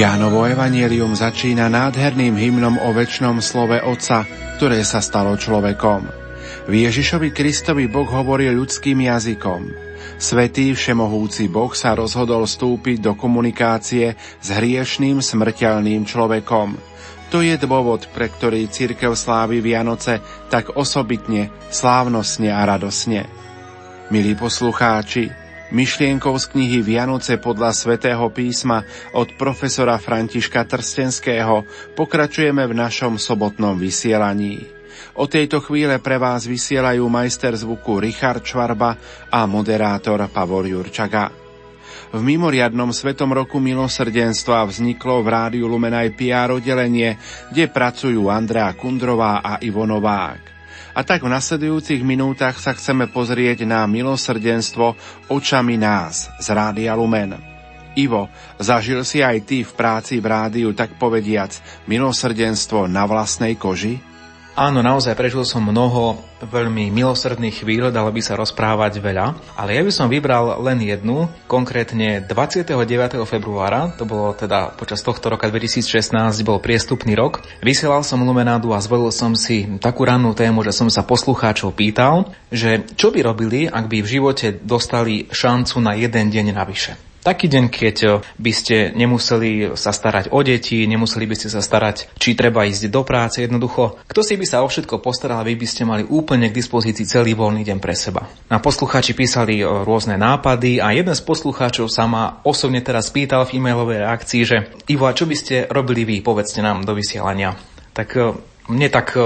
Jánovo evanielium začína nádherným hymnom o väčšnom slove Otca, ktoré sa stalo človekom. V Ježišovi Kristovi Boh hovorí ľudským jazykom. Svetý všemohúci Boh sa rozhodol vstúpiť do komunikácie s hriešným smrteľným človekom. To je dôvod, pre ktorý církev slávi Vianoce tak osobitne, slávnostne a radosne. Milí poslucháči, Myšlienkou z knihy Vianoce podľa svätého písma od profesora Františka Trstenského pokračujeme v našom sobotnom vysielaní. O tejto chvíle pre vás vysielajú majster zvuku Richard Čvarba a moderátor Pavor Jurčaga. V mimoriadnom Svetom roku milosrdenstva vzniklo v Rádiu Lumen aj PR oddelenie, kde pracujú Andrea Kundrová a Ivo Novák. A tak v nasledujúcich minútach sa chceme pozrieť na milosrdenstvo očami nás z Rádia Lumen. Ivo, zažil si aj ty v práci v rádiu, tak povediac, milosrdenstvo na vlastnej koži? Áno, naozaj prežil som mnoho veľmi milosrdných chvíľ, dalo by sa rozprávať veľa, ale ja by som vybral len jednu, konkrétne 29. februára, to bolo teda počas tohto roka 2016, bol priestupný rok. Vysielal som Lumenádu a zvolil som si takú rannú tému, že som sa poslucháčov pýtal, že čo by robili, ak by v živote dostali šancu na jeden deň navyše. Taký deň, keď by ste nemuseli sa starať o deti, nemuseli by ste sa starať, či treba ísť do práce, jednoducho. Kto si by sa o všetko postaral, vy by ste mali úplne k dispozícii celý voľný deň pre seba. Na poslucháči písali rôzne nápady a jeden z poslucháčov sa ma osobne teraz pýtal v e-mailovej reakcii, že Ivo, a čo by ste robili vy, povedzte nám do vysielania. Tak mne tak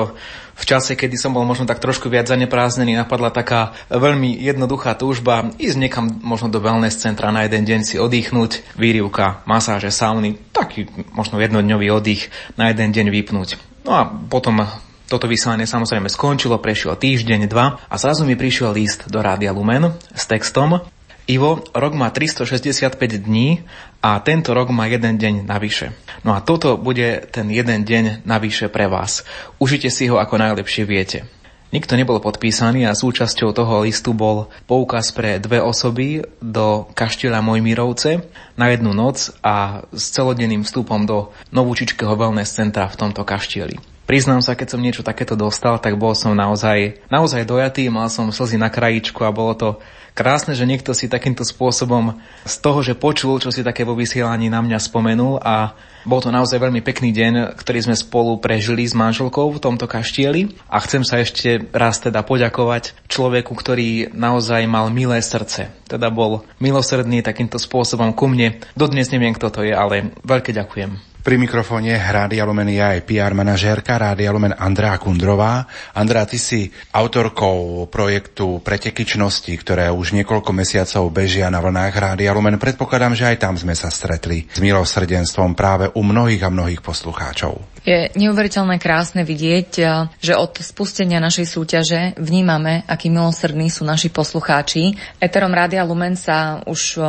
v čase, kedy som bol možno tak trošku viac zanepráznený, napadla taká veľmi jednoduchá túžba ísť niekam možno do wellness centra na jeden deň si oddychnúť, výrivka, masáže, sauny, taký možno jednodňový oddych na jeden deň vypnúť. No a potom toto vysielanie samozrejme skončilo, prešiel týždeň, dva a zrazu mi prišiel list do Rádia Lumen s textom Ivo, rok má 365 dní a tento rok má jeden deň navyše. No a toto bude ten jeden deň navyše pre vás. Užite si ho ako najlepšie viete. Nikto nebol podpísaný a súčasťou toho listu bol poukaz pre dve osoby do kaštieľa Mojmirovce na jednu noc a s celodenným vstupom do novúčičkého wellness centra v tomto kaštieli. Priznám sa, keď som niečo takéto dostal, tak bol som naozaj, naozaj dojatý, mal som slzy na krajičku a bolo to krásne, že niekto si takýmto spôsobom z toho, že počul, čo si také vo vysielaní na mňa spomenul a bol to naozaj veľmi pekný deň, ktorý sme spolu prežili s manželkou v tomto kaštieli a chcem sa ešte raz teda poďakovať človeku, ktorý naozaj mal milé srdce. Teda bol milosrdný takýmto spôsobom ku mne. Dodnes neviem, kto to je, ale veľké ďakujem. Pri mikrofóne Rádia Lumen je aj PR manažérka Rádia Lumen Andrá Kundrová. Andrá, ty si autorkou projektu Pretekyčnosti, ktoré už niekoľko mesiacov bežia na vlnách Rádia Lumen. Predpokladám, že aj tam sme sa stretli s milosrdenstvom práve u mnohých a mnohých poslucháčov. Je neuveriteľné krásne vidieť, eh, že od spustenia našej súťaže vnímame, akí milosrdní sú naši poslucháči. Eterom Rádia Lumen sa už eh,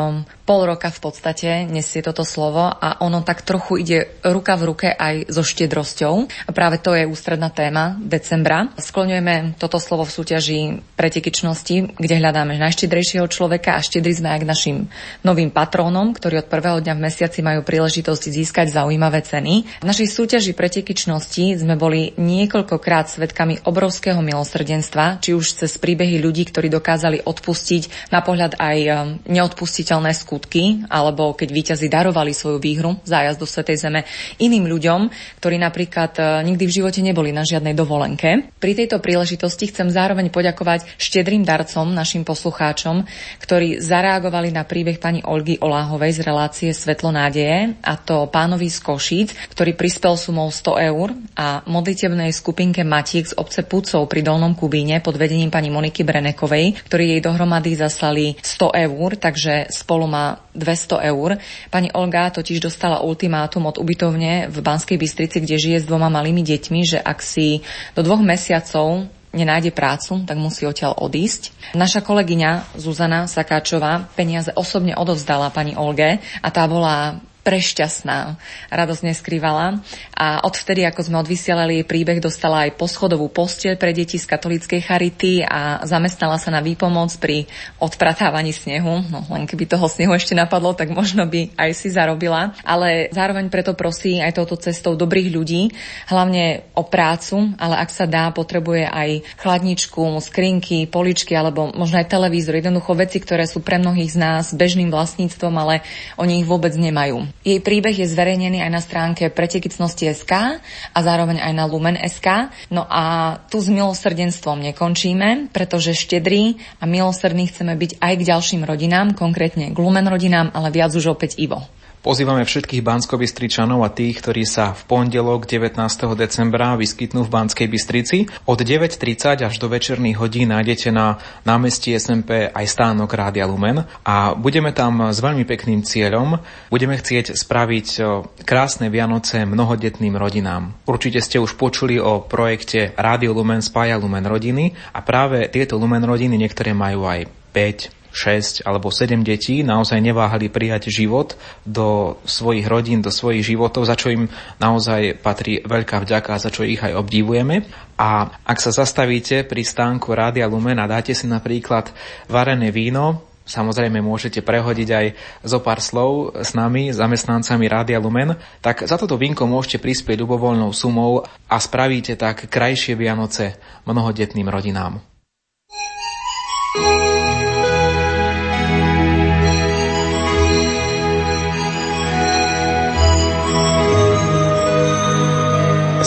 pol roka v podstate nesie toto slovo a ono tak trochu ide ruka v ruke aj so štedrosťou. A práve to je ústredná téma decembra. Skloňujeme toto slovo v súťaži pretekyčnosti, kde hľadáme najštedrejšieho človeka a štedri sme aj k našim novým patrónom, ktorí od prvého dňa v mesiaci majú príležitosť získať zaujímavé ceny. V našej súťaži pretekyčnosti sme boli niekoľkokrát svedkami obrovského milosrdenstva, či už cez príbehy ľudí, ktorí dokázali odpustiť na pohľad aj um, neodpustiteľné skutky, alebo keď víťazi darovali svoju výhru zájazd do Svetej Zeme iným ľuďom, ktorí napríklad uh, nikdy v živote neboli na žiadnej dovolenke. Pri tejto príležitosti chcem zároveň poďakovať štedrým darcom, našim poslucháčom, ktorí zareagovali na príbeh pani Olgy Oláhovej z relácie Svetlo nádeje, a to pánovi z Košíc, ktorý prispel sumou 100 eur a modlitebnej skupinke Matiek z obce Pucov pri Dolnom Kubíne pod vedením pani Moniky Brenekovej, ktorí jej dohromady zaslali 100 eur, takže spolu má 200 eur. Pani Olga totiž dostala ultimátum od ubytovne v Banskej Bystrici, kde žije s dvoma malými deťmi, že ak si do dvoch mesiacov nenájde prácu, tak musí odtiaľ odísť. Naša kolegyňa Zuzana Sakáčová peniaze osobne odovzdala pani Olge a tá bola prešťastná. Radosť neskrývala. A odvtedy, ako sme odvysielali jej príbeh, dostala aj poschodovú posteľ pre deti z katolíckej charity a zamestnala sa na výpomoc pri odpratávaní snehu. No len keby toho snehu ešte napadlo, tak možno by aj si zarobila. Ale zároveň preto prosí aj touto cestou dobrých ľudí, hlavne o prácu, ale ak sa dá, potrebuje aj chladničku, skrinky, poličky alebo možno aj televízor. Jednoducho veci, ktoré sú pre mnohých z nás bežným vlastníctvom, ale oni ich vôbec nemajú. Jej príbeh je zverejnený aj na stránke pretekicnosti.sk a zároveň aj na Lumen.sk. No a tu s milosrdenstvom nekončíme, pretože štedrý a milosrdný chceme byť aj k ďalším rodinám, konkrétne k Lumen rodinám, ale viac už opäť Ivo. Pozývame všetkých bansko a tých, ktorí sa v pondelok 19. decembra vyskytnú v Banskej Bystrici. Od 9.30 až do večerných hodín nájdete na námestí SMP aj stánok Rádia Lumen a budeme tam s veľmi pekným cieľom. Budeme chcieť spraviť krásne Vianoce mnohodetným rodinám. Určite ste už počuli o projekte Rádio Lumen spája Lumen rodiny a práve tieto Lumen rodiny niektoré majú aj 5, 6 alebo 7 detí naozaj neváhali prijať život do svojich rodín, do svojich životov, za čo im naozaj patrí veľká vďaka, za čo ich aj obdivujeme. A ak sa zastavíte pri stánku Rádia Lumen a dáte si napríklad varené víno, Samozrejme môžete prehodiť aj zo pár slov s nami, zamestnancami Rádia Lumen, tak za toto vínko môžete prispieť ľubovoľnou sumou a spravíte tak krajšie Vianoce mnohodetným rodinám. S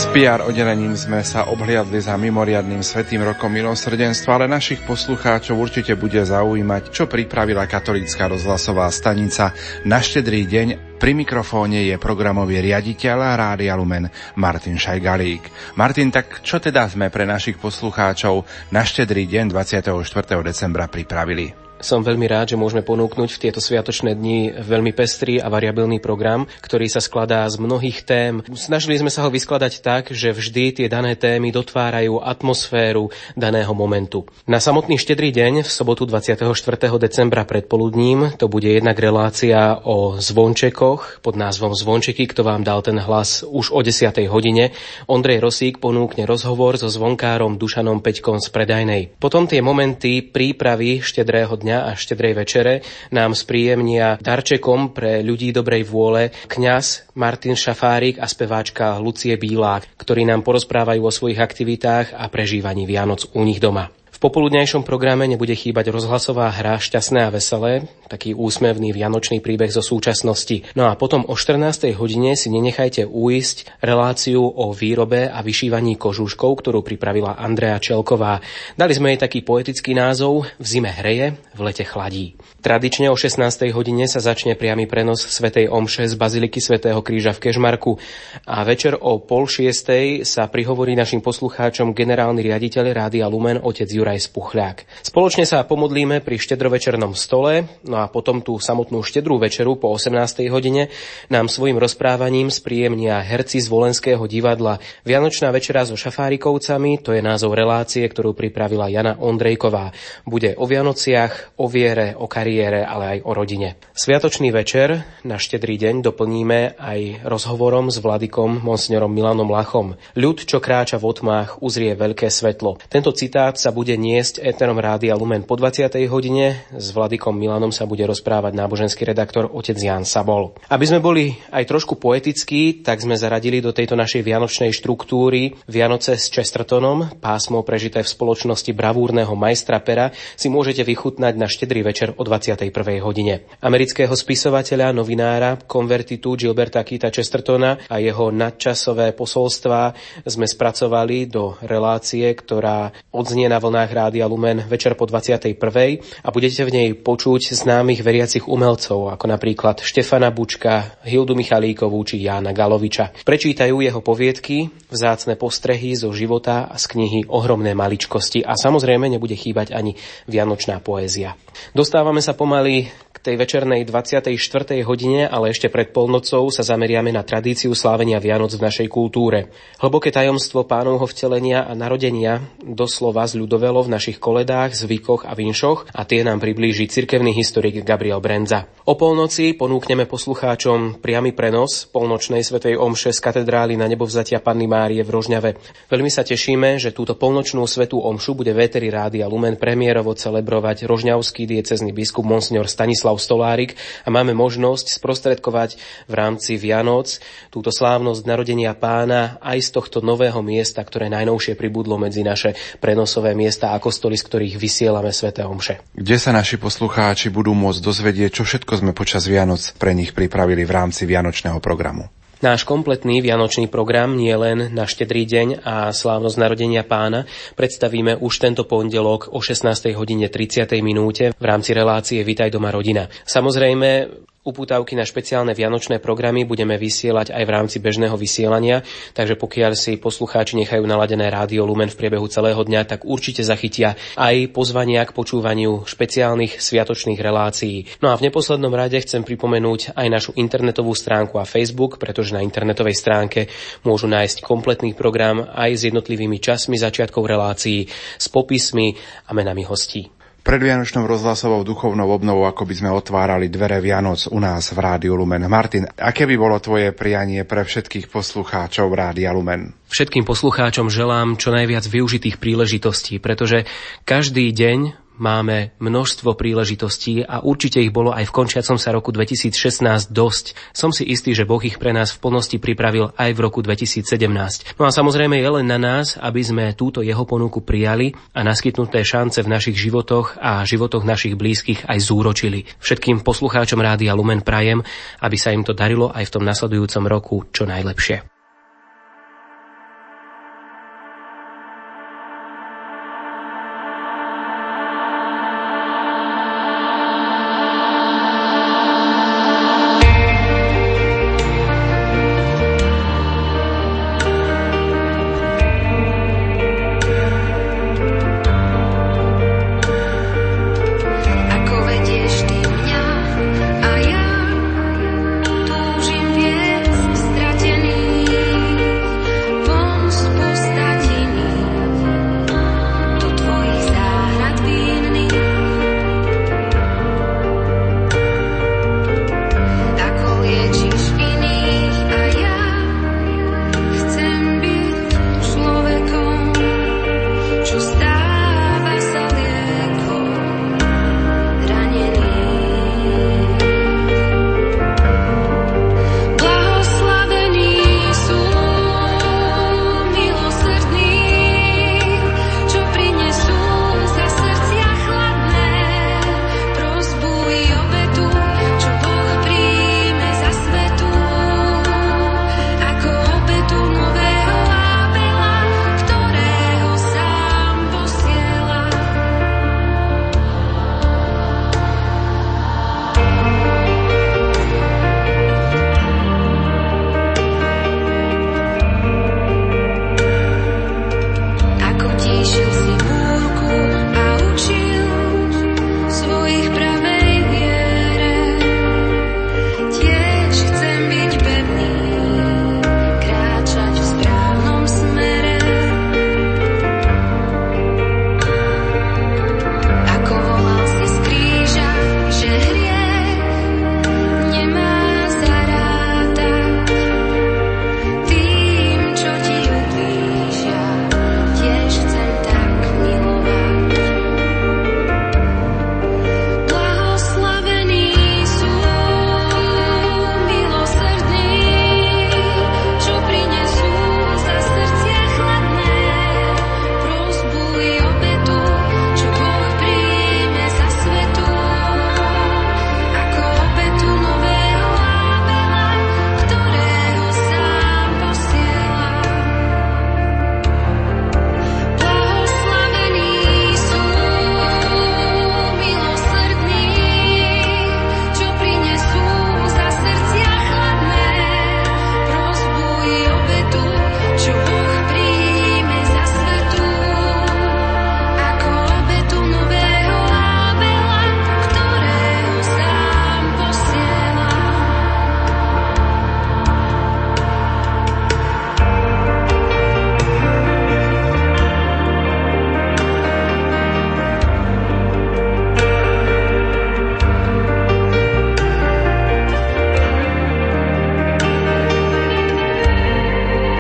PR oddelením sme sa obhliadli za mimoriadným svetým rokom milosrdenstva, ale našich poslucháčov určite bude zaujímať, čo pripravila katolícka rozhlasová stanica na štedrý deň. Pri mikrofóne je programový riaditeľ Rádia Lumen Martin Šajgalík. Martin, tak čo teda sme pre našich poslucháčov na štedrý deň 24. decembra pripravili? Som veľmi rád, že môžeme ponúknuť v tieto sviatočné dni veľmi pestrý a variabilný program, ktorý sa skladá z mnohých tém. Snažili sme sa ho vyskladať tak, že vždy tie dané témy dotvárajú atmosféru daného momentu. Na samotný štedrý deň v sobotu 24. decembra predpoludním to bude jednak relácia o zvončekoch pod názvom Zvončeky, kto vám dal ten hlas už o 10. hodine. Ondrej Rosík ponúkne rozhovor so zvonkárom Dušanom Peťkom z Predajnej. Potom tie momenty prípravy štedrého dňa dňa a štedrej večere nám spríjemnia darčekom pre ľudí dobrej vôle kňaz Martin Šafárik a speváčka Lucie Bílák, ktorí nám porozprávajú o svojich aktivitách a prežívaní Vianoc u nich doma. V popoludnejšom programe nebude chýbať rozhlasová hra Šťastné a veselé, taký úsmevný vianočný príbeh zo súčasnosti. No a potom o 14. hodine si nenechajte uísť reláciu o výrobe a vyšívaní kožúškov, ktorú pripravila Andrea Čelková. Dali sme jej taký poetický názov V zime hreje, v lete chladí. Tradične o 16. hodine sa začne priamy prenos Svetej Omše z Baziliky Svetého kríža v Kežmarku a večer o pol šiestej sa prihovorí našim poslucháčom generálny riaditeľ Rádia Lumen otec Juraj Spuchľák. Spoločne sa pomodlíme pri štedrovečernom stole, no a potom tú samotnú štedrú večeru po 18. hodine nám svojim rozprávaním spríjemnia herci z Volenského divadla. Vianočná večera so šafárikovcami, to je názov relácie, ktorú pripravila Jana Ondrejková. Bude o Vianociach, o viere, o kariére, ale aj o rodine. Sviatočný večer na štedrý deň doplníme aj rozhovorom s vladikom monsignorom Milanom Lachom. Ľud, čo kráča v otmách, uzrie veľké svetlo. Tento citát sa bude niesť Eterom Rádia Lumen po 20. hodine. S vladikom Milanom sa bude rozprávať náboženský redaktor otec Jan Sabol. Aby sme boli aj trošku poetickí, tak sme zaradili do tejto našej vianočnej štruktúry Vianoce s Chestertonom, pásmo prežité v spoločnosti bravúrneho majstra pera, si môžete vychutnať na štedrý večer o 21. hodine. Amerického spisovateľa, novinára, konvertitu Gilberta Kita Chestertona a jeho nadčasové posolstva sme spracovali do relácie, ktorá odznie na vlnách Rádia Lumen večer po 21. a budete v nej počuť známych veriacich umelcov, ako napríklad Štefana Bučka, Hildu Michalíkovú či Jána Galoviča. Prečítajú jeho poviedky, vzácne postrehy zo života a z knihy Ohromné maličkosti a samozrejme nebude chýbať ani vianočná poézia. Dostávame sa pomaly tej večernej 24. hodine, ale ešte pred polnocou sa zameriame na tradíciu slávenia Vianoc v našej kultúre. Hlboké tajomstvo pánovho vtelenia a narodenia doslova zľudovelo v našich koledách, zvykoch a vinšoch a tie nám priblíži cirkevný historik Gabriel Brenza. O polnoci ponúkneme poslucháčom priamy prenos polnočnej svetej omše z katedrály na nebovzatia Panny Márie v Rožňave. Veľmi sa tešíme, že túto polnočnú svetú omšu bude Véteri Rádia Lumen premiérovo celebrovať rožňavský diecezný biskup Monsignor Stanislav Stolárik a máme možnosť sprostredkovať v rámci Vianoc túto slávnosť narodenia pána aj z tohto nového miesta, ktoré najnovšie pribudlo medzi naše prenosové miesta a kostoly, z ktorých vysielame sväté omše. Kde sa naši poslucháči budú môcť dozvedieť, čo všetko sme počas Vianoc pre nich pripravili v rámci Vianočného programu? Náš kompletný vianočný program nie len na štedrý deň a slávnosť narodenia pána predstavíme už tento pondelok o 16. hodine 30. minúte v rámci relácie Vitaj doma rodina. Samozrejme, Upútavky na špeciálne vianočné programy budeme vysielať aj v rámci bežného vysielania, takže pokiaľ si poslucháči nechajú naladené rádio Lumen v priebehu celého dňa, tak určite zachytia aj pozvania k počúvaniu špeciálnych sviatočných relácií. No a v neposlednom rade chcem pripomenúť aj našu internetovú stránku a Facebook, pretože na internetovej stránke môžu nájsť kompletný program aj s jednotlivými časmi začiatkov relácií, s popismi a menami hostí. Pred Vianočnou rozhlasovou duchovnou obnovou, ako by sme otvárali dvere Vianoc u nás v Rádiu Lumen. Martin, aké by bolo tvoje prianie pre všetkých poslucháčov Rádia Lumen? Všetkým poslucháčom želám čo najviac využitých príležitostí, pretože každý deň máme množstvo príležitostí a určite ich bolo aj v končiacom sa roku 2016 dosť. Som si istý, že Boh ich pre nás v plnosti pripravil aj v roku 2017. No a samozrejme je len na nás, aby sme túto jeho ponuku prijali a naskytnuté šance v našich životoch a životoch našich blízkych aj zúročili. Všetkým poslucháčom Rádia Lumen prajem, aby sa im to darilo aj v tom nasledujúcom roku čo najlepšie.